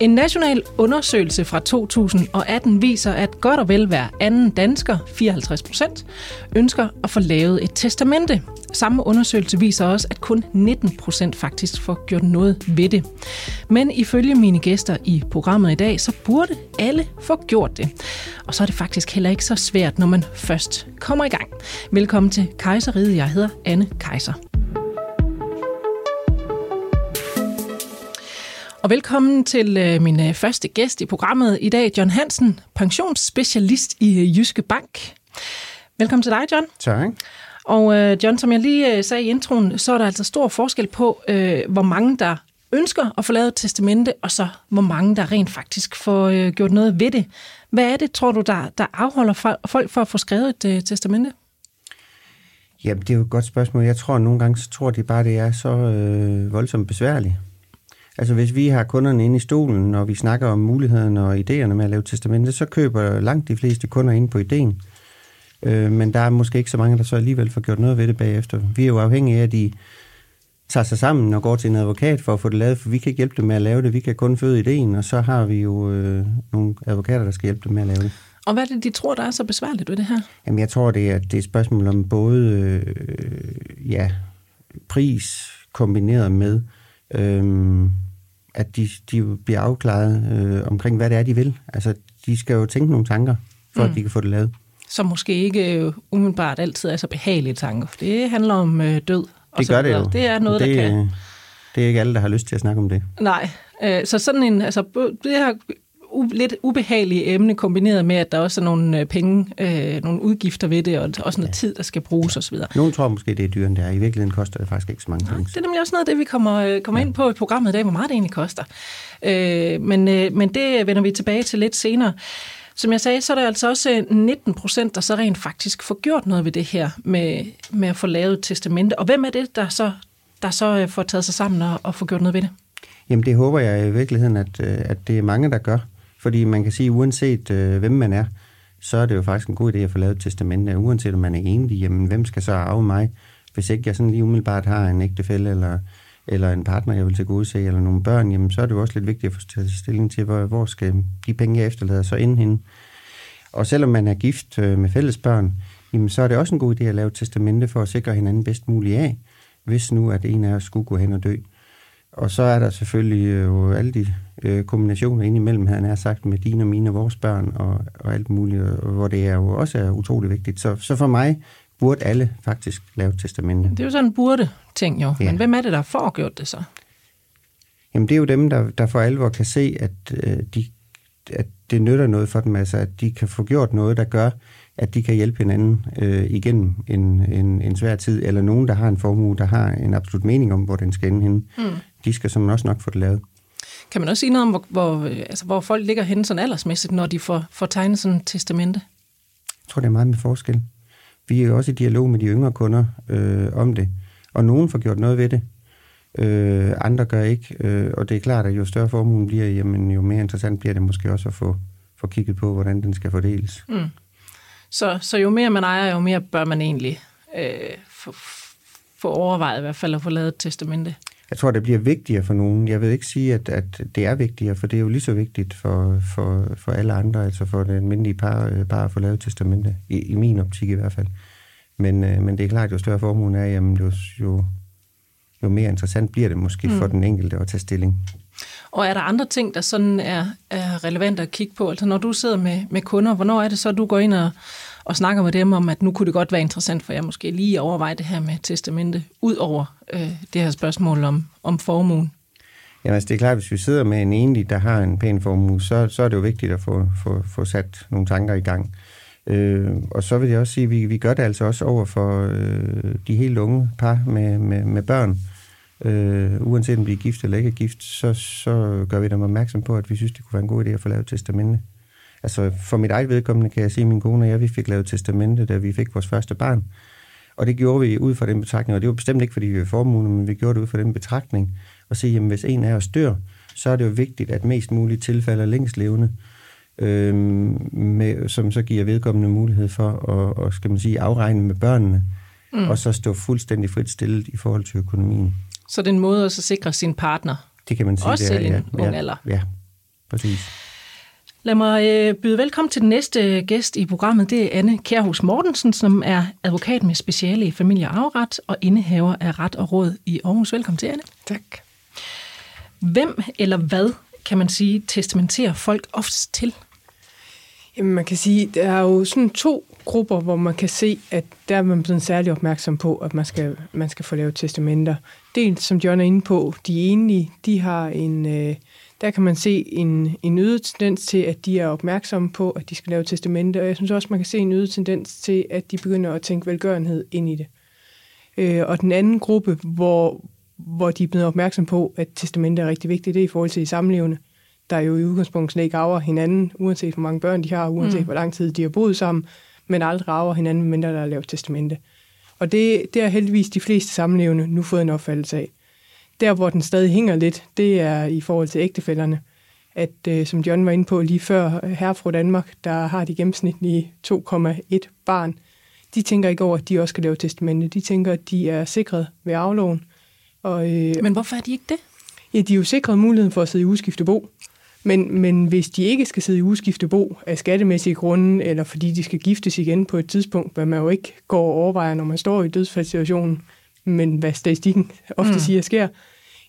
En national undersøgelse fra 2018 viser, at godt og vel hver anden dansker, 54 procent, ønsker at få lavet et testamente. Samme undersøgelse viser også, at kun 19 procent faktisk får gjort noget ved det. Men ifølge mine gæster i programmet i dag, så burde alle få gjort det. Og så er det faktisk heller ikke så svært, når man først kommer i gang. Velkommen til Kejseriet. Jeg hedder Anne Kejser. Og velkommen til øh, min øh, første gæst i programmet i dag, John Hansen, pensionsspecialist i øh, Jyske Bank. Velkommen til dig, John. Tak. Og øh, John, som jeg lige øh, sagde i introen, så er der altså stor forskel på, øh, hvor mange der ønsker at få lavet et testamente, og så hvor mange der rent faktisk får øh, gjort noget ved det. Hvad er det, tror du, der, der afholder folk for at få skrevet et øh, testamente? Jamen, det er jo et godt spørgsmål. Jeg tror, at nogle gange så tror de bare, det er så øh, voldsomt besværligt. Altså hvis vi har kunderne inde i stolen, og vi snakker om mulighederne og idéerne med at lave testamente, så køber langt de fleste kunder ind på ideen. Øh, men der er måske ikke så mange, der så alligevel får gjort noget ved det bagefter. Vi er jo afhængige af, at de tager sig sammen og går til en advokat for at få det lavet, for vi kan ikke hjælpe dem med at lave det. Vi kan kun føde ideen, og så har vi jo øh, nogle advokater, der skal hjælpe dem med at lave det. Og hvad er det, de tror, der er så besværligt ved det her? Jamen, jeg tror, det er, det er et spørgsmål om både øh, ja, pris kombineret med øh, at de, de bliver afklaret øh, omkring, hvad det er, de vil. Altså, de skal jo tænke nogle tanker, for mm. at de kan få det lavet. Som måske ikke øh, umiddelbart altid er så behagelige tanker. Det handler om øh, død. Og det gør det jo. Det er noget, det, der kan... Det er ikke alle, der har lyst til at snakke om det. Nej, øh, så sådan en, altså, det her u- lidt ubehagelige emne, kombineret med, at der også er nogle øh, penge, øh, nogle udgifter ved det, og også noget ja. tid, der skal bruges osv. Nogle tror måske, det er dyrere end det er. I virkeligheden koster det faktisk ikke så mange penge. Det er nemlig også noget af det, vi kommer, øh, kommer ja. ind på i programmet i dag, hvor meget det egentlig koster. Øh, men, øh, men det vender vi tilbage til lidt senere. Som jeg sagde, så er der altså også 19 procent, der så rent faktisk får gjort noget ved det her med, med at få lavet testamente. Og hvem er det, der så, der så øh, får taget sig sammen og, og får gjort noget ved det? Jamen det håber jeg i virkeligheden, at, at det er mange, der gør. Fordi man kan sige, uanset øh, hvem man er, så er det jo faktisk en god idé at få lavet et testamente. Uanset om man er enlig, jamen hvem skal så arve mig, hvis ikke jeg sådan lige umiddelbart har en ægtefælle eller, eller en partner, jeg vil til gode se, eller nogle børn, jamen så er det jo også lidt vigtigt at få taget stilling til, hvor, hvor skal de penge, jeg efterlader, så ind hende. Og selvom man er gift øh, med fælles børn, jamen så er det også en god idé at lave et testamente for at sikre hinanden bedst muligt af, hvis nu at en af os skulle gå hen og dø. Og så er der selvfølgelig øh, jo alle de øh, kombinationer indimellem, han er sagt, med dine og mine og vores børn og, og alt muligt, hvor det er jo også er utrolig vigtigt. Så, så for mig burde alle faktisk lave testamente. Det er jo sådan en burde-ting jo, ja. men hvem er det, der får gjort det så? Jamen det er jo dem, der, der for alvor kan se, at, øh, de, at det nytter noget for dem, altså at de kan få gjort noget, der gør, at de kan hjælpe hinanden øh, igennem en, en, en svær tid, eller nogen, der har en formue, der har en absolut mening om, hvor den skal ende henne. Mm. De skal som også nok få det lavet. Kan man også sige noget om, hvor, hvor, altså, hvor folk ligger henne sådan aldersmæssigt, når de får, får tegnet sådan et testamente? Jeg tror, det er meget med forskel. Vi er jo også i dialog med de yngre kunder øh, om det, og nogen får gjort noget ved det, øh, andre gør ikke, øh, og det er klart, at jo større formuen bliver, jamen, jo mere interessant bliver det måske også at få, få kigget på, hvordan den skal fordeles. Mm. Så, så jo mere man ejer, jo mere bør man egentlig øh, få, få overvejet i hvert fald at få lavet et testamente. Jeg tror, det bliver vigtigere for nogen. Jeg vil ikke sige, at, at det er vigtigere, for det er jo lige så vigtigt for, for, for alle andre, altså for den almindelige par, øh, bare at få lavet testamente, i, i min optik i hvert fald. Men, øh, men det er klart, jo større formuen er, jamen, jo, jo, jo mere interessant bliver det måske mm. for den enkelte at tage stilling. Og er der andre ting, der sådan er, er relevant at kigge på? Altså når du sidder med, med kunder, hvornår er det så, du går ind og, og snakker med dem om, at nu kunne det godt være interessant for jer måske lige at overveje det her med testamente, ud over øh, det her spørgsmål om, om formuen? Ja, altså det er klart, hvis vi sidder med en enlig, der har en pæn formue, så, så er det jo vigtigt at få, få, få sat nogle tanker i gang. Øh, og så vil jeg også sige, at vi, vi gør det altså også over for øh, de helt unge par med, med, med børn. Øh, uanset om de er gift eller ikke er gift, så, så gør vi dem opmærksom på, at vi synes, det kunne være en god idé at få lavet testamente. Altså for mit eget vedkommende kan jeg sige, at min kone og jeg, vi fik lavet testamente, da vi fik vores første barn. Og det gjorde vi ud fra den betragtning, og det var bestemt ikke, fordi vi var formue, men vi gjorde det ud fra den betragtning, og sige, jamen hvis en af os dør, så er det jo vigtigt, at mest muligt tilfælde længst levende, øh, med, som så giver vedkommende mulighed for at og, skal man sige, afregne med børnene, mm. og så stå fuldstændig frit stillet i forhold til økonomien. Så det er en måde at så sikre sin partner, det kan man sige, også det er, selv ja, en ung ja, alder. Ja, præcis. Lad mig øh, byde velkommen til den næste gæst i programmet. Det er Anne Kjærhus Mortensen, som er advokat med speciale i familie- og afret og indehaver af ret og råd i Aarhus. Velkommen til, Anne. Tak. Hvem eller hvad, kan man sige, testamenterer folk oftest til? Jamen, man kan sige, der er jo sådan to grupper, hvor man kan se, at der er man sådan særlig opmærksom på, at man skal, man skal få lavet testamenter. Dels, som John er inde på, de enlige, de har en, øh, der kan man se en, en øget tendens til, at de er opmærksomme på, at de skal lave testamenter, og jeg synes også, man kan se en øget tendens til, at de begynder at tænke velgørenhed ind i det. Øh, og den anden gruppe, hvor, hvor de er blevet opmærksom på, at testamenter er rigtig vigtigt, det er i forhold til de samlevende, der jo i udgangspunktet slet ikke arver hinanden, uanset hvor mange børn de har, uanset mm. hvor lang tid de har boet sammen, men aldrig arver hinanden, mindre der er lavet testamente. Og det, det er heldigvis de fleste samlevende nu fået en opfattelse af. Der, hvor den stadig hænger lidt, det er i forhold til ægtefælderne. At, øh, som John var inde på lige før, her fra Danmark, der har de gennemsnitlige 2,1 barn. De tænker ikke over, at de også skal lave testamente. De tænker, at de er sikret ved afloven. Og, øh, Men hvorfor er de ikke det? Ja, de er jo sikret muligheden for at sidde i udskiftebo. Men, men hvis de ikke skal sidde i udskiftebo af skattemæssige grunde, eller fordi de skal giftes igen på et tidspunkt, hvad man jo ikke går og overvejer, når man står i dødsfaldssituationen, men hvad statistikken ofte mm. siger sker,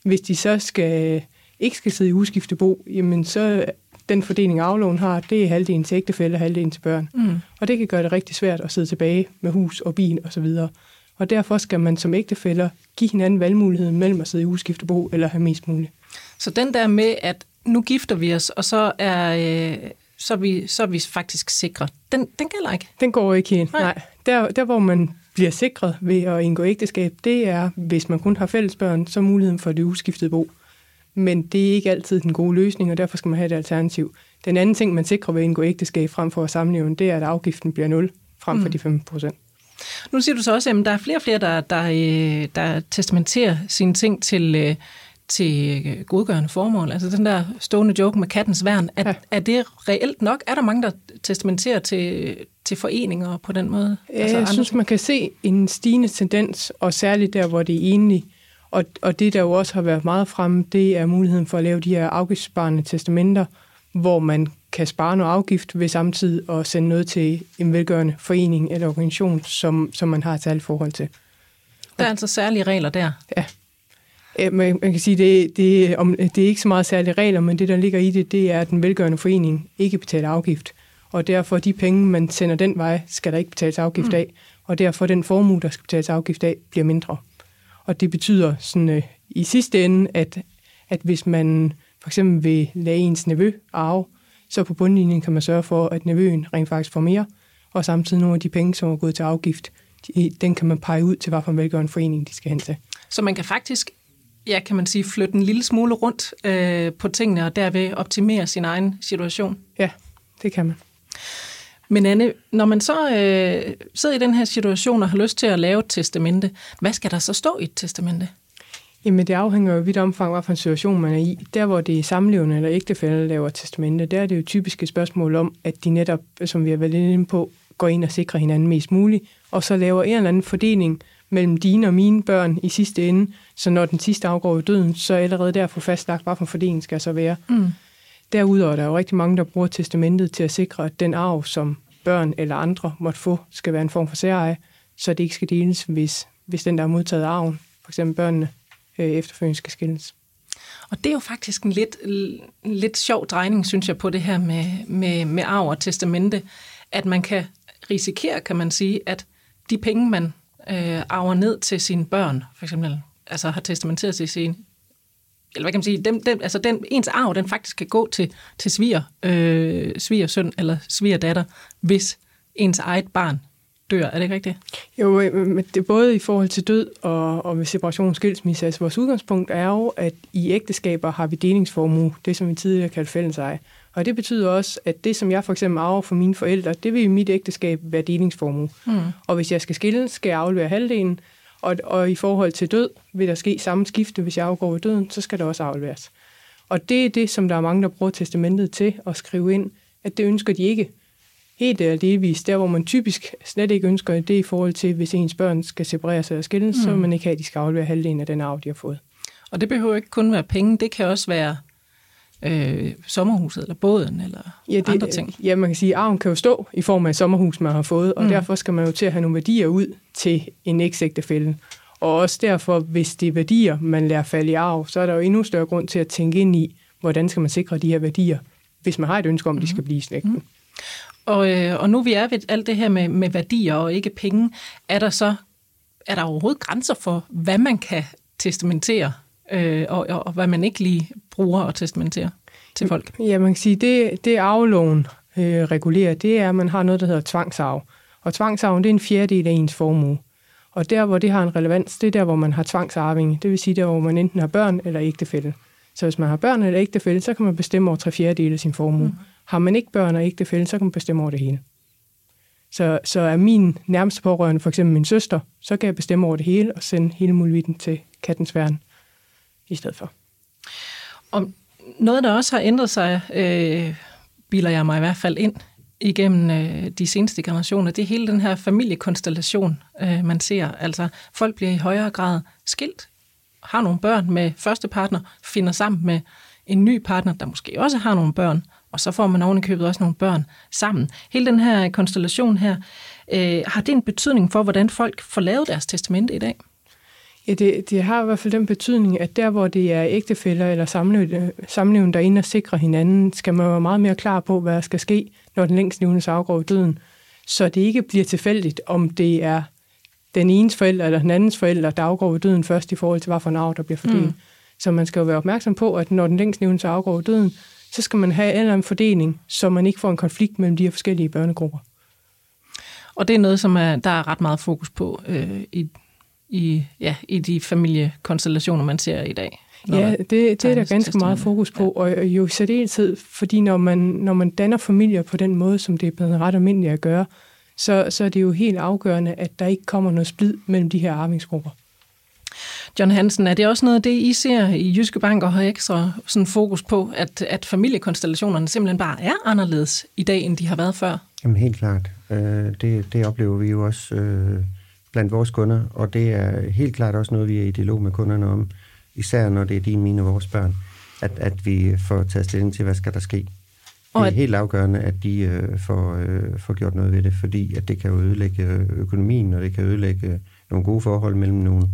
hvis de så skal, ikke skal sidde i udskiftebo, jamen så den fordeling aflån har, det er halvdelen til ægtefælde og halvdelen til børn. Mm. Og det kan gøre det rigtig svært at sidde tilbage med hus og bil osv. Og, og derfor skal man som ægtefælder give hinanden valgmuligheden mellem at sidde i udskiftebo eller have mest muligt. Så den der med, at nu gifter vi os, og så er, øh, så er, vi, så er vi faktisk sikre, den, den gælder ikke? Den går ikke helt, nej. nej. Der, der, hvor man bliver sikret ved at indgå ægteskab, det er, hvis man kun har fælles børn, så muligheden for det uskiftede bo. Men det er ikke altid den gode løsning, og derfor skal man have et alternativ. Den anden ting, man sikrer ved at indgå ægteskab frem for at samleve, det er, at afgiften bliver 0 frem for mm. de 5 procent. Nu siger du så også, at der er flere og flere, der, der, øh, der testamenterer sine ting til, øh, til godgørende formål. Altså den der stående joke med kattens værn, er, ja. er det reelt nok? Er der mange, der testamenterer til, til foreninger på den måde? Ja, altså jeg synes, ting? man kan se en stigende tendens, og særligt der, hvor det er enige. Og, og det, der jo også har været meget fremme, det er muligheden for at lave de her afgiftssparende testamenter, hvor man kan spare noget afgift ved samtidig at sende noget til en velgørende forening eller organisation, som, som man har et særligt forhold til. Der er altså særlige regler der? Ja. Man, man kan sige, det, det, om, det er ikke så meget særlige regler, men det, der ligger i det, det er, at den velgørende forening ikke betaler afgift. Og derfor de penge, man sender den vej, skal der ikke betales afgift af. Og derfor den formue, der skal betales afgift af, bliver mindre. Og det betyder sådan, øh, i sidste ende, at, at hvis man for eksempel vil lade ens nevø arve, så på bundlinjen kan man sørge for, at nevøen rent faktisk får mere, og samtidig nogle af de penge, som er gået til afgift, de, den kan man pege ud til, hvad for en velgørende forening de skal hen til. Så man kan faktisk ja, kan man sige, flytte en lille smule rundt øh, på tingene, og derved optimere sin egen situation. Ja, det kan man. Men Anne, når man så øh, sidder i den her situation og har lyst til at lave et testamente, hvad skal der så stå i et testamente? Jamen det afhænger jo vidt omfang, hvad for en situation man er i. Der, hvor det er samlevende eller ægtefælde laver testamente, der er det jo typiske spørgsmål om, at de netop, som vi har været inde på, går ind og sikrer hinanden mest muligt, og så laver en eller anden fordeling mellem dine og mine børn i sidste ende, så når den sidste afgår i døden, så er allerede derfor fastlagt, hvad for fordeling skal så være. Mm. Derudover er der jo rigtig mange, der bruger testamentet til at sikre, at den arv, som børn eller andre måtte få, skal være en form for særeje, så det ikke skal deles, hvis, hvis den, der har modtaget arven, for eksempel børnene, øh, efterfølgende skal skilles. Og det er jo faktisk en lidt, lidt sjov drejning, synes jeg, på det her med, med, med arv og testamente, at man kan risikere, kan man sige, at de penge, man øh, arver ned til sine børn, for eksempel, altså har testamenteret til sin eller hvad kan man sige, den, den, altså den, ens arv, den faktisk kan gå til, til sviger, øh, svigersøn eller svigerdatter, hvis ens eget barn dør. Er det ikke rigtigt? Jo, øh, øh, men det er både i forhold til død og, og ved separation og skilsmisse. Altså vores udgangspunkt er jo, at i ægteskaber har vi delingsformue, det som vi tidligere kaldte fælleseje. Og det betyder også, at det, som jeg for eksempel arver for mine forældre, det vil i mit ægteskab være delingsformue. Mm. Og hvis jeg skal skille, skal jeg aflevere halvdelen, og, og i forhold til død vil der ske samme skifte, hvis jeg afgår ved døden, så skal det også afleveres. Og det er det, som der er mange, der bruger testamentet til at skrive ind, at det ønsker de ikke. Helt eller delvist, der hvor man typisk slet ikke ønsker det, i forhold til, hvis ens børn skal separeres eller skilles, mm. så man ikke have, at de skal aflevere halvdelen af den arv, de har fået. Og det behøver ikke kun være penge, det kan også være øh, sommerhuset, eller båden, eller ja, det, andre ting. Ja, man kan sige, at arven kan jo stå i form af et sommerhus, man har fået, og mm. derfor skal man jo til at have nogle værdier ud til en eksægtefælde. Og også derfor, hvis det er værdier, man lærer falde i arv, så er der jo endnu større grund til at tænke ind i, hvordan skal man sikre de her værdier, hvis man har et ønske om, at de skal blive i slægten. Mm. Og, øh, og nu vi er ved alt det her med, med værdier og ikke penge, er der så er der overhovedet grænser for, hvad man kan testamentere, øh, og, og, og hvad man ikke lige bruger at testamentere til folk? Ja, man kan sige, det, det arveloven øh, regulerer, det er, at man har noget, der hedder tvangsarv. Og tvangsarven, det er en fjerdedel af ens formue. Og der, hvor det har en relevans, det er der, hvor man har tvangsarving. Det vil sige, der, hvor man enten har børn eller ægtefælde. Så hvis man har børn eller ægtefælde, så kan man bestemme over tre fjerdedele af sin formue. Mm. Har man ikke børn og ægtefælde, så kan man bestemme over det hele. Så, så er min nærmeste pårørende, for eksempel min søster, så kan jeg bestemme over det hele og sende hele muligheden til kattens værn i stedet for. Og noget, der også har ændret sig, øh, biler jeg mig i hvert fald ind igennem øh, de seneste generationer, det er hele den her familiekonstellation, øh, man ser. Altså, folk bliver i højere grad skilt, har nogle børn med første partner, finder sammen med en ny partner, der måske også har nogle børn, og så får man ovenikøbet købet også nogle børn sammen. Hele den her konstellation her, øh, har det en betydning for, hvordan folk får lavet deres testamente i dag? Ja, det, det har i hvert fald den betydning, at der, hvor det er ægtefælder eller samlevende, der er inde og sikrer hinanden, skal man være meget mere klar på, hvad der skal ske, når den længst levende afgår døden. Så det ikke bliver tilfældigt, om det er den enes forælder eller den andens forælder, der afgår døden først i forhold til, hvad for en arv, der bliver fordelt. Mm. Så man skal jo være opmærksom på, at når den længst levende afgår døden, så skal man have en eller anden fordeling, så man ikke får en konflikt mellem de her forskellige børnegrupper. Og det er noget, som er, der er ret meget fokus på øh, i, i, ja, i de familiekonstellationer, man ser i dag. Ja, det, det er der ganske meget fokus på, ja. og jo i særdeleshed, fordi når man, når man danner familier på den måde, som det er blevet ret almindeligt at gøre, så, så er det jo helt afgørende, at der ikke kommer noget splid mellem de her arvingsgrupper. John Hansen, er det også noget af det, I ser i Jyske Bank og har ekstra sådan fokus på, at, at familiekonstellationerne simpelthen bare er anderledes i dag, end de har været før? Jamen helt klart. Øh, det, det oplever vi jo også øh, blandt vores kunder, og det er helt klart også noget, vi er i dialog med kunderne om, især når det er dine, mine og vores børn, at, at vi får taget stilling til, hvad skal der ske. Det er helt afgørende, at de øh, får, øh, får gjort noget ved det, fordi at det kan ødelægge økonomien, og det kan ødelægge nogle gode forhold mellem nogle,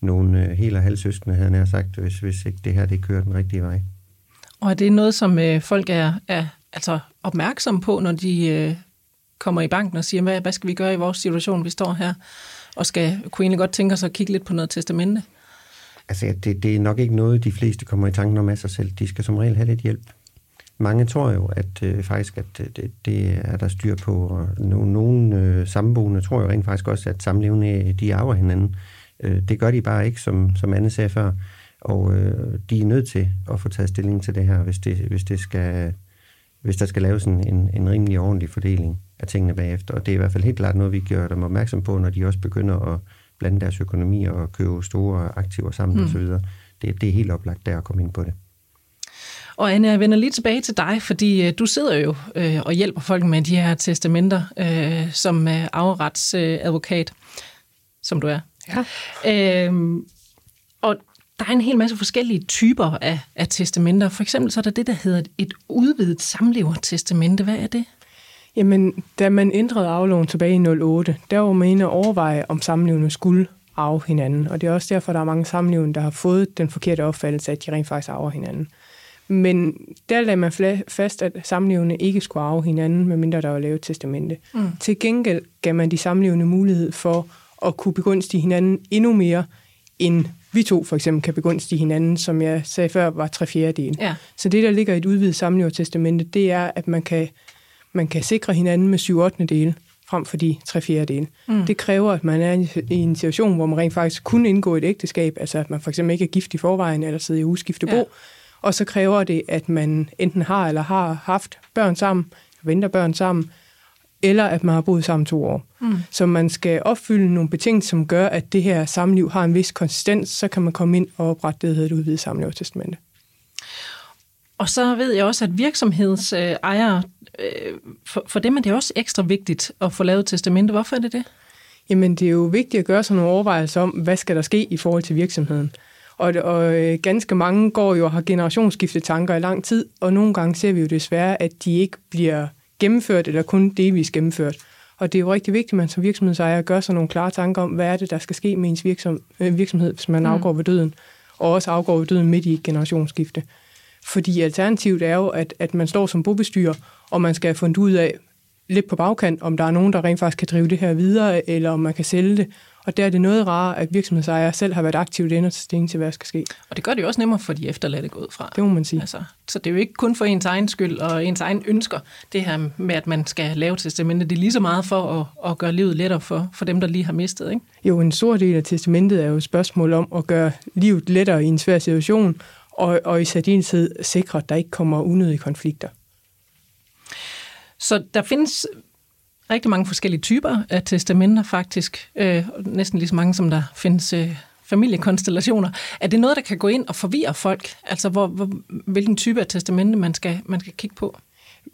nogle øh, helt og halvsøskende, havde jeg sagt, hvis, hvis ikke det her det kører den rigtige vej. Og er det noget, som øh, folk er, er altså opmærksomme på, når de øh, kommer i banken og siger, hvad, hvad skal vi gøre i vores situation, vi står her, og skal, kunne egentlig godt tænke sig at kigge lidt på noget testamente? Altså, det, det er nok ikke noget, de fleste kommer i tanken om af sig selv. De skal som regel have lidt hjælp. Mange tror jo, at øh, faktisk, at øh, det, det er der styr på. Og nogle øh, samboende tror jo rent faktisk også, at samlevende øh, de arver hinanden. Øh, det gør de bare ikke, som, som Anne sagde før. Og øh, de er nødt til at få taget stilling til det her, hvis, det, hvis, det skal, hvis der skal laves en, en, en rimelig ordentlig fordeling af tingene bagefter. Og det er i hvert fald helt klart noget, vi gør dem opmærksom på, når de også begynder at blande deres økonomi og købe store aktiver sammen mm. osv. Det, det er helt oplagt der at komme ind på det. Og Anne, jeg vender lige tilbage til dig, fordi øh, du sidder jo øh, og hjælper folk med de her testamenter øh, som øh, afretsadvokat, øh, som du er. Ja. Øhm, og der er en hel masse forskellige typer af, af testamenter. For eksempel så er der det, der hedder et udvidet samlevertestamente. Hvad er det? Jamen, da man ændrede afloven tilbage i 08, der var man inde at overveje, om samlevende skulle arve hinanden. Og det er også derfor, der er mange samlevende, der har fået den forkerte opfattelse, at de rent faktisk arver hinanden. Men der lagde man fast, at samlevende ikke skulle arve hinanden, medmindre der var lavet testamente. Mm. Til gengæld gav man de samlevende mulighed for at kunne begunstige hinanden endnu mere, end vi to for eksempel kan begunstige hinanden, som jeg sagde før, var tre fjerdedel. Ja. Så det, der ligger i et udvidet samlevertestamente, det er, at man kan, man kan sikre hinanden med syv 8. dele frem for de tre fjerdedele. Mm. Det kræver, at man er i en situation, hvor man rent faktisk kunne indgå et ægteskab, altså at man for eksempel ikke er gift i forvejen, eller sidder i uskiftebo, ja. og så kræver det, at man enten har eller har haft børn sammen, venter børn sammen, eller at man har boet sammen to år. Mm. Så man skal opfylde nogle betingelser, som gør, at det her samliv har en vis konsistens, så kan man komme ind og oprette det, der hedder et udvidet samlivstestamente. Og så ved jeg også, at virksomhedsejere, øh, for, for dem er det også ekstra vigtigt at få lavet testamente. Hvorfor er det det? Jamen, det er jo vigtigt at gøre sig nogle overvejelser om, hvad skal der ske i forhold til virksomheden. Og, og øh, ganske mange går jo og har generationsskifte tanker i lang tid, og nogle gange ser vi jo desværre, at de ikke bliver gennemført, eller kun delvis gennemført. Og det er jo rigtig vigtigt, at man som virksomhedsejer gør sig nogle klare tanker om, hvad er det, der skal ske med ens virksom, øh, virksomhed, hvis man mm. afgår ved døden, og også afgår ved døden midt i et generationsskifte. Fordi alternativet er jo, at, at man står som bobestyrer, og man skal have fundet ud af, lidt på bagkant, om der er nogen, der rent faktisk kan drive det her videre, eller om man kan sælge det. Og der er det noget rarere, at virksomhedsejere selv har været aktivt inde og stilling til, hvad der skal ske. Og det gør det jo også nemmere for de efterladte gå ud fra. Det må man sige. Altså, så det er jo ikke kun for ens egen skyld og ens egen ønsker, det her med, at man skal lave testamentet. Det er lige så meget for at, at gøre livet lettere for, for dem, der lige har mistet. Ikke? Jo, en stor del af testamentet er jo et spørgsmål om at gøre livet lettere i en svær situation, og, og i særdeleshed sikre, at der ikke kommer unødige konflikter. Så der findes rigtig mange forskellige typer af testamenter faktisk. Øh, næsten lige så mange, som der findes øh, familiekonstellationer. Er det noget, der kan gå ind og forvirre folk? Altså, hvor, hvor, hvilken type af testamente man skal, man skal kigge på?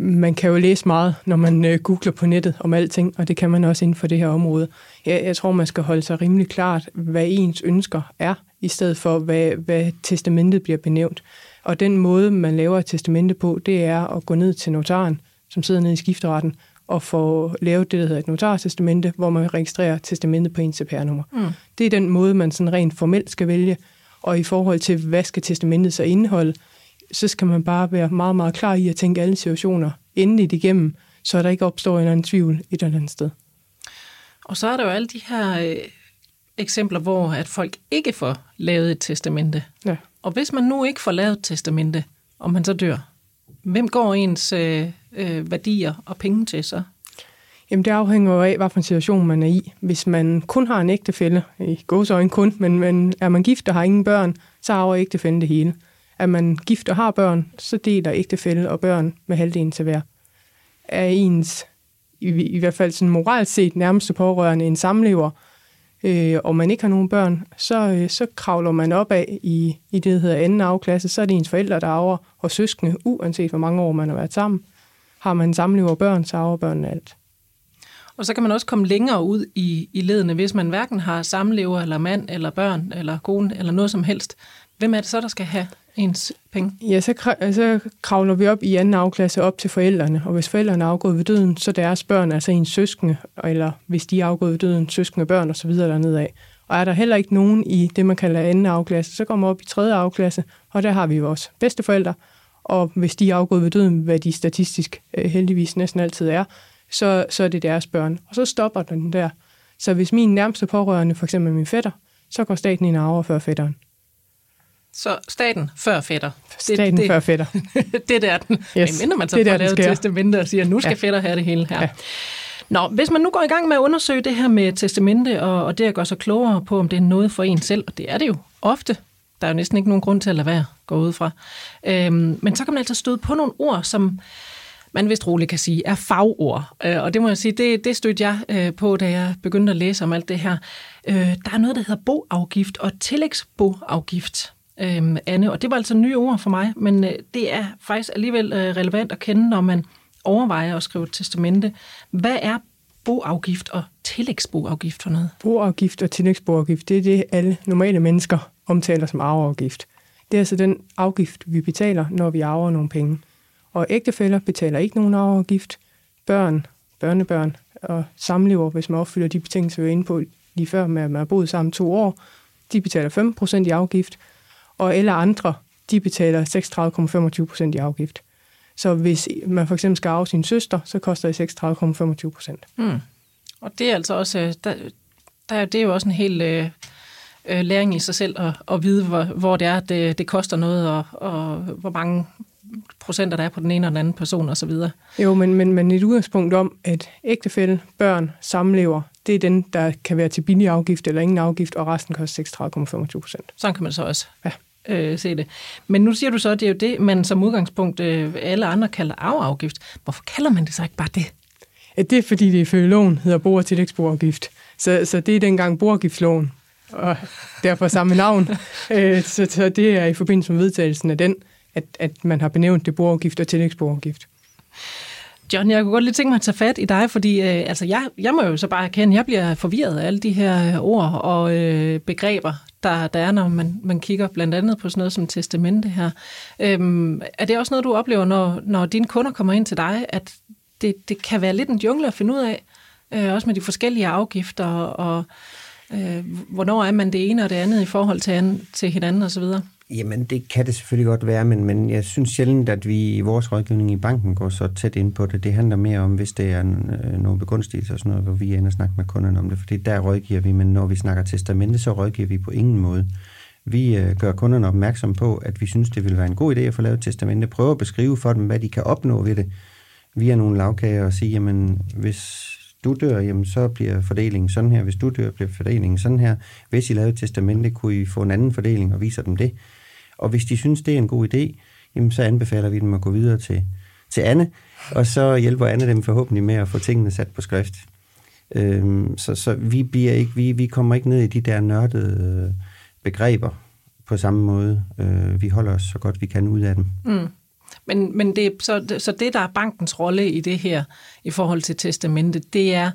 Man kan jo læse meget, når man øh, googler på nettet om alting, og det kan man også inden for det her område. Jeg, jeg tror, man skal holde sig rimelig klart, hvad ens ønsker er, i stedet for, hvad, hvad testamentet bliver benævnt. Og den måde, man laver et testamente på, det er at gå ned til notaren, som sidder nede i skifteretten, og få lavet det, der hedder et notartestamente, hvor man registrerer testamentet på ens CPR-nummer. Mm. Det er den måde, man sådan rent formelt skal vælge. Og i forhold til, hvad skal testamentet så indeholde, så skal man bare være meget, meget klar i at tænke alle situationer endeligt igennem, så der ikke opstår en eller anden tvivl et eller andet sted. Og så er der jo alle de her øh, eksempler, hvor at folk ikke får lavet et testamente. Ja. Og hvis man nu ikke får lavet et testamente, og man så dør, hvem går ens øh, øh, værdier og penge til så? Jamen det afhænger jo af, hvilken situation man er i. Hvis man kun har en ægtefælle, i gåsøjne kun, men, men er man gift og har ingen børn, så arver ægtefællen det hele. Er man gift og har børn, så deler ægtefælle og børn med halvdelen til hver. Er ens, i, i hvert fald sådan moralt set, nærmeste pårørende en samlever, øh, og man ikke har nogen børn, så, øh, så kravler man op af i, i det, der hedder anden afklasse. Så er det ens forældre, der arver, og søskende, uanset hvor mange år man har været sammen. Har man samlever børn, så arver børnene alt. Og så kan man også komme længere ud i, i ledene, hvis man hverken har samlever, eller mand, eller børn, eller kone, eller noget som helst. Hvem er det så, der skal have ens penge? Ja, så, øh, så kravler vi op i anden afklasse op til forældrene, og hvis forældrene er afgået ved døden, så deres børn, altså ens søskende, eller hvis de er afgået ved døden, søskende børn osv. dernede af. Og er der heller ikke nogen i det, man kalder anden afklasse, så kommer man op i tredje afklasse, og der har vi vores bedsteforældre, og hvis de er afgået ved døden, hvad de statistisk øh, heldigvis næsten altid er, så, så er det deres børn. Og så stopper den der. Så hvis min nærmeste pårørende, for eksempel min fætter, så går staten ind og arver før fætteren. Så staten før fætter. Staten det, før fætter. det der den. Yes. Men mindre man så det får lavet testamente og siger, nu skal ja. fætter have det hele her. Ja. Nå, hvis man nu går i gang med at undersøge det her med testamente, og, og det at gøre sig klogere på, om det er noget for en selv, og det er det jo ofte, der er jo næsten ikke nogen grund til at lade være gå ud fra. Øhm, men så kan man altså støde på nogle ord, som man vist roligt kan sige, er fagord. Øh, og det må jeg sige, det, det stødte jeg øh, på, da jeg begyndte at læse om alt det her. Øh, der er noget, der hedder boafgift og tillægsboafgift øh, Anne. Og det var altså nye ord for mig, men øh, det er faktisk alligevel øh, relevant at kende, når man overvejer at skrive et testamente. Hvad er boafgift og tillægsboafgift for noget? Boafgift og tillægsboafgift, det er det, alle normale mennesker omtaler som arveafgift. Det er altså den afgift, vi betaler, når vi arver nogle penge. Og ægtefæller betaler ikke nogen arveafgift. Børn, børnebørn og samlever, hvis man opfylder de betingelser, vi er inde på lige før, med at man har boet sammen to år, de betaler 5% i afgift, og alle andre, de betaler 36,25 procent i afgift. Så hvis man for eksempel skal arve sin søster, så koster det 36,25 procent. Mm. Og det er altså også, øh, der, der, det er jo også en helt øh, øh, læring i sig selv at, at vide, hvor, hvor det er, det, det koster noget, og, og hvor mange procenter der er på den ene og den anden person osv. Jo, men, men, men et udgangspunkt om, at ægtefælde, børn, samlever, det er den, der kan være til billig afgift eller ingen afgift, og resten koster 36,25 procent. Sådan kan man så også ja øh, se det. Men nu siger du så, at det er jo det, man som udgangspunkt øh, alle andre kalder arveafgift. Hvorfor kalder man det så ikke bare det? Ja, det er fordi, det ifølge loven hedder bo- og tillægsboafgift. Så, så det er dengang boafgiftsloven, og derfor samme navn. øh, så, så det er i forbindelse med vedtagelsen af den, at, at man har benævnt det boafgift og tillægsboafgift. John, jeg kunne godt lige tænke mig at tage fat i dig, fordi øh, altså jeg, jeg må jo så bare erkende, at jeg bliver forvirret af alle de her øh, ord og øh, begreber, der, der er, når man, man kigger blandt andet på sådan noget som testamente her. Øhm, er det også noget, du oplever, når, når dine kunder kommer ind til dig, at det, det kan være lidt en jungle at finde ud af, øh, også med de forskellige afgifter, og øh, hvornår er man det ene og det andet i forhold til, an, til hinanden osv.? Jamen, det kan det selvfølgelig godt være, men, men jeg synes sjældent, at vi i vores rådgivning i banken går så tæt ind på det. Det handler mere om, hvis det er en, øh, nogle begunstigelser og sådan noget, hvor vi ender og snakker med kunderne om det, fordi der rådgiver vi, men når vi snakker testamente, så rådgiver vi på ingen måde. Vi øh, gør kunderne opmærksom på, at vi synes, det vil være en god idé at få lavet et testamente. Prøve at beskrive for dem, hvad de kan opnå ved det. Vi er nogle lavkager og sige, jamen, hvis du dør, jamen, så bliver fordelingen sådan her. Hvis du dør, bliver fordelingen sådan her. Hvis I lavede et testamente, kunne I få en anden fordeling og viser dem det. Og hvis de synes, det er en god idé, jamen, så anbefaler vi dem at gå videre til, til Anne, og så hjælper Anne dem forhåbentlig med at få tingene sat på skrift. Øhm, så så vi, bliver ikke, vi, vi kommer ikke ned i de der nørdede øh, begreber på samme måde. Øh, vi holder os så godt vi kan ud af dem. Mm. Men, men det, så, så det, der er bankens rolle i det her, i forhold til testamentet, det er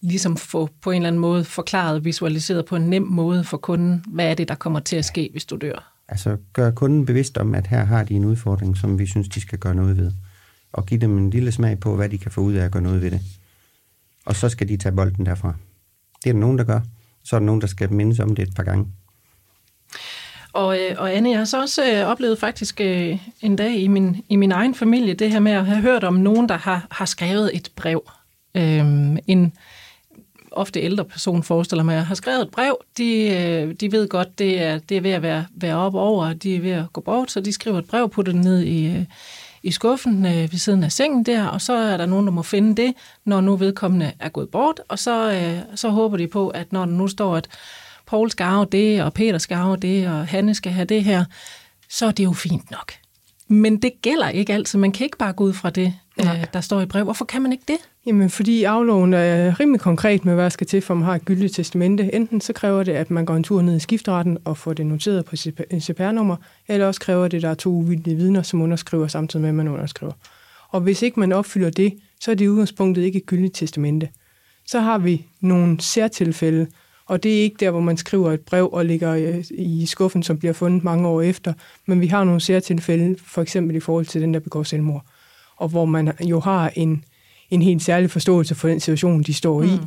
ligesom få på en eller anden måde forklaret, visualiseret på en nem måde for kunden, hvad er det, der kommer til at ske, hvis du dør. Altså gør kunden bevidst om, at her har de en udfordring, som vi synes, de skal gøre noget ved. Og give dem en lille smag på, hvad de kan få ud af at gøre noget ved det. Og så skal de tage bolden derfra. Det er der nogen, der gør. Så er der nogen, der skal mindes om det et par gange. Og, øh, og Anne, jeg har så også øh, oplevet faktisk øh, en dag i min, i min egen familie, det her med at have hørt om nogen, der har, har skrevet et brev. Øhm, en ofte ældre person forestiller mig, har skrevet et brev. De, øh, de ved godt, det er, det er ved at være, være op over, de er ved at gå bort, så de skriver et brev, putter det ned i, øh, i skuffen øh, ved siden af sengen der, og så er der nogen, der må finde det, når nu vedkommende er gået bort, og så, øh, så håber de på, at når der nu står, at Paul skal arve det, og Peter skal arve det, og Hanne skal have det her, så er det jo fint nok. Men det gælder ikke altid. Man kan ikke bare gå ud fra det, øh, der står i brev. Hvorfor kan man ikke det? Jamen, fordi afloven er rimelig konkret med, hvad der skal til, for man har et gyldigt testamente. Enten så kræver det, at man går en tur ned i skiftretten og får det noteret på CPR-nummer, eller også kræver det, at der er to uvildige vidner, som underskriver samtidig med, at man underskriver. Og hvis ikke man opfylder det, så er det i udgangspunktet ikke et gyldigt testamente. Så har vi nogle særtilfælde, og det er ikke der, hvor man skriver et brev og ligger øh, i skuffen, som bliver fundet mange år efter. Men vi har nogle særtilfælde, for eksempel i forhold til den, der begår selvmord. Og hvor man jo har en, en helt særlig forståelse for den situation, de står mm. i.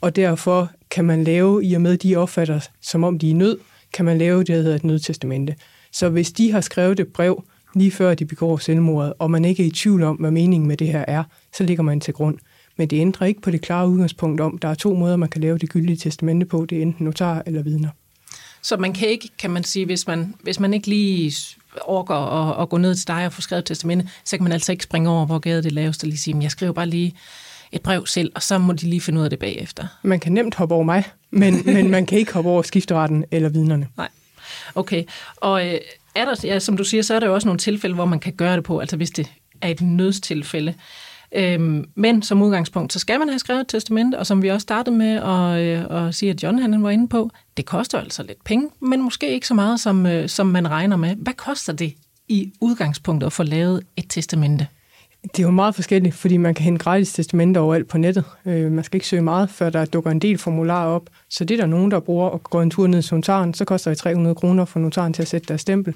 Og derfor kan man lave, i og med de opfatter, som om de er nød, kan man lave det, der hedder et nødtestamente. Så hvis de har skrevet et brev lige før de begår selvmordet, og man ikke er i tvivl om, hvad meningen med det her er, så ligger man til grund. Men det ændrer ikke på det klare udgangspunkt om, der er to måder, man kan lave det gyldige testamente på. Det er enten notar eller vidner. Så man kan ikke, kan man sige, hvis man, hvis man ikke lige overgår at, at gå ned til dig og få skrevet testamente, så kan man altså ikke springe over, hvor gaden det laveste og lige sige, jeg skriver bare lige et brev selv, og så må de lige finde ud af det bagefter. Man kan nemt hoppe over mig, men, men man kan ikke hoppe over skifteretten eller vidnerne. Nej. Okay. Og øh, er der, ja, som du siger, så er der jo også nogle tilfælde, hvor man kan gøre det på, altså hvis det er et nødstilfælde. Øhm, men som udgangspunkt, så skal man have skrevet et testament, og som vi også startede med at, øh, at sige, at John han var inde på, det koster altså lidt penge, men måske ikke så meget, som, øh, som man regner med. Hvad koster det i udgangspunktet at få lavet et testamente? Det er jo meget forskelligt, fordi man kan hente gratis testamenter overalt på nettet. Øh, man skal ikke søge meget, før der dukker en del formularer op. Så det er der nogen, der bruger og går en tur ned til notaren, så koster det 300 kroner for notaren til at sætte deres stempel.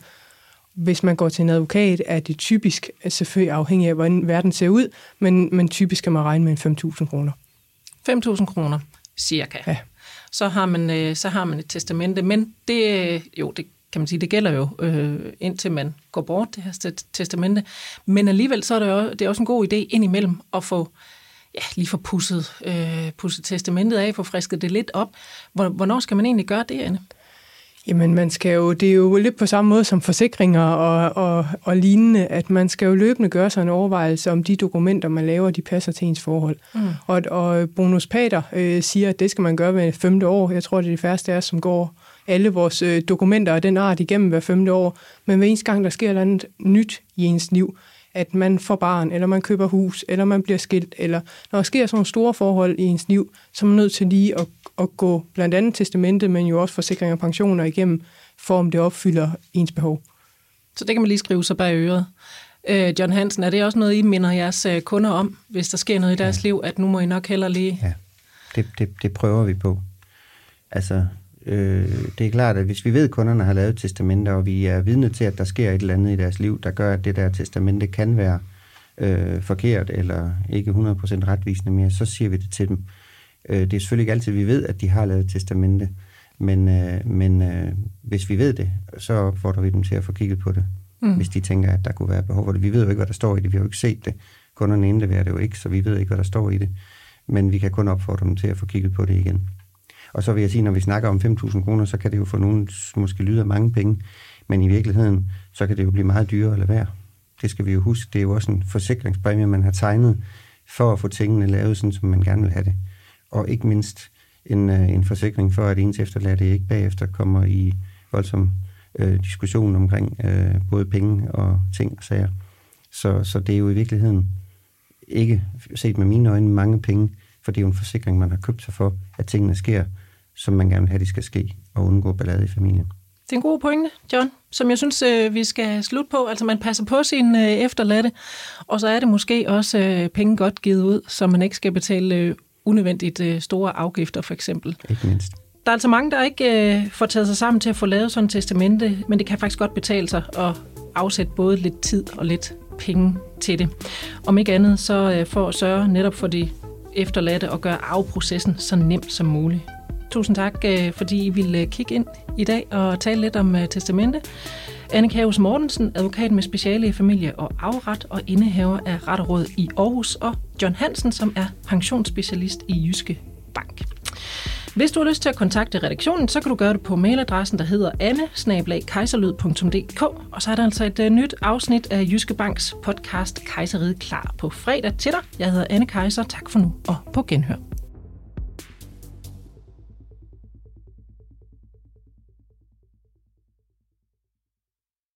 Hvis man går til en advokat, er det typisk, selvfølgelig afhængig af, hvordan verden ser ud, men, men typisk kan man regne med en 5.000 kroner. 5.000 kroner, cirka. Ja. Så har, man, øh, så har man et testamente, men det, jo, det kan man sige, det gælder jo øh, indtil man går bort, det her testamente. Men alligevel så er det, jo, det er også en god idé indimellem at få ja, lige få pusset, øh, pusset testamentet af, få frisket det lidt op. Hvornår skal man egentlig gøre det, Anne? Jamen, man skal jo, det er jo lidt på samme måde som forsikringer og, og, og lignende, at man skal jo løbende gøre sig en overvejelse om de dokumenter, man laver, de passer til ens forhold. Mm. Og, og Bonus Pater øh, siger, at det skal man gøre hver femte år. Jeg tror, det er de færreste af os, som går alle vores øh, dokumenter af den art igennem hver femte år. Men hver eneste gang, der sker noget nyt i ens liv, at man får barn, eller man køber hus, eller man bliver skilt, eller når der sker sådan nogle store forhold i ens liv, så er man nødt til lige at, at gå blandt andet testamentet, men jo også forsikring og pensioner igennem, for om det opfylder ens behov. Så det kan man lige skrive sig bag øret. Øh, John Hansen, er det også noget, I minder jeres øh, kunder om, hvis der sker noget i deres ja. liv, at nu må I nok hellere lige... Ja, det, det, det prøver vi på. Altså, øh, det er klart, at hvis vi ved, at kunderne har lavet testamenter, og vi er vidne til, at der sker et eller andet i deres liv, der gør, at det der testamente kan være øh, forkert eller ikke 100% retvisende mere, så siger vi det til dem. Øh, det er selvfølgelig ikke altid, vi ved, at de har lavet testamente, men, øh, men øh, hvis vi ved det, så opfordrer vi dem til at få kigget på det, mm. hvis de tænker, at der kunne være behov for det. Vi ved jo ikke, hvad der står i det. Vi har jo ikke set det. Kunderne indleverer det jo ikke, så vi ved ikke, hvad der står i det. Men vi kan kun opfordre dem til at få kigget på det igen. Og så vil jeg sige, når vi snakker om 5.000 kroner, så kan det jo for nogen måske lyde af mange penge, men i virkeligheden, så kan det jo blive meget dyrere at lade være. Det skal vi jo huske. Det er jo også en forsikringspræmie, man har tegnet for at få tingene lavet, sådan som man gerne vil have det. Og ikke mindst en, øh, en forsikring for, at ens efterladte ikke bagefter kommer i voldsom øh, diskussion omkring øh, både penge og ting og sager. Så, så det er jo i virkeligheden ikke set med mine øjne mange penge, for det er jo en forsikring, man har købt sig for, at tingene sker, som man gerne vil have, de skal ske, og undgå ballade i familien. Det er en god pointe, John, som jeg synes, øh, vi skal slutte på. Altså, man passer på sin øh, efterladte, og så er det måske også øh, penge godt givet ud, så man ikke skal betale unødvendigt store afgifter, for eksempel. Ikke mindst. Der er altså mange, der ikke får taget sig sammen til at få lavet sådan et testamente, men det kan faktisk godt betale sig at afsætte både lidt tid og lidt penge til det. Om ikke andet, så for at sørge netop for de efterladte og gøre afprocessen så nemt som muligt. Tusind tak, øh, fordi I ville øh, kigge ind i dag og tale lidt om øh, testamente. Anne Kavus Mortensen, advokat med speciale i familie og afret og indehaver af Retteråd i Aarhus, og John Hansen, som er pensionsspecialist i Jyske Bank. Hvis du har lyst til at kontakte redaktionen, så kan du gøre det på mailadressen, der hedder anne og så er der altså et nyt afsnit af Jyske Banks podcast Kejseriet klar på fredag til dig. Jeg hedder Anne Kejser. Tak for nu og på genhør.